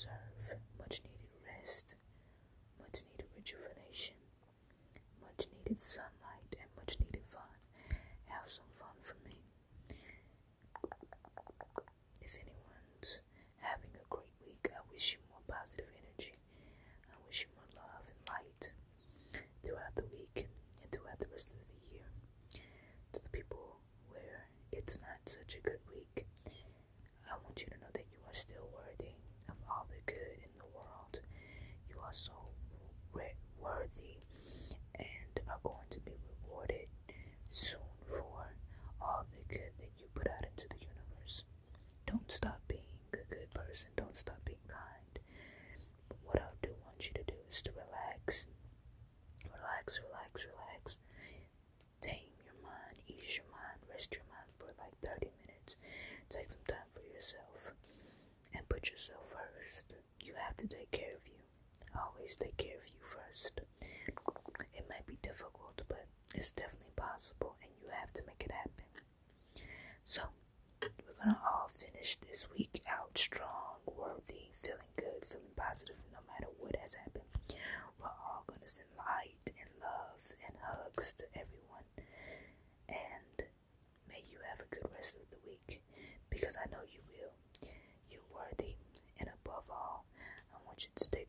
deserve much needed rest, much needed rejuvenation, much needed sunlight, and much needed fun. Have some fun for me. If anyone's having a great week, I wish you more positive energy. I wish you more love and light throughout the week and throughout the rest of the year. To the people where it's not such a good week, I want you to know that you are still worthy of all the good in the world. You are so worthy and are going to be rewarded soon for all the good that you put out into the universe. Don't stop being a good person. Don't stop being kind. But what I do want you to do is to relax. Relax, relax, relax. Tame your mind, ease your mind, rest your mind for like 30 minutes. Take some time for yourself and put yourself first. You have to take care of you. Always take care of you first. It might be difficult, it's definitely possible, and you have to make it happen. So, we're gonna all finish this week out strong, worthy, feeling good, feeling positive no matter what has happened. We're all gonna send light and love and hugs to everyone. And may you have a good rest of the week because I know you will. You're worthy, and above all, I want you to take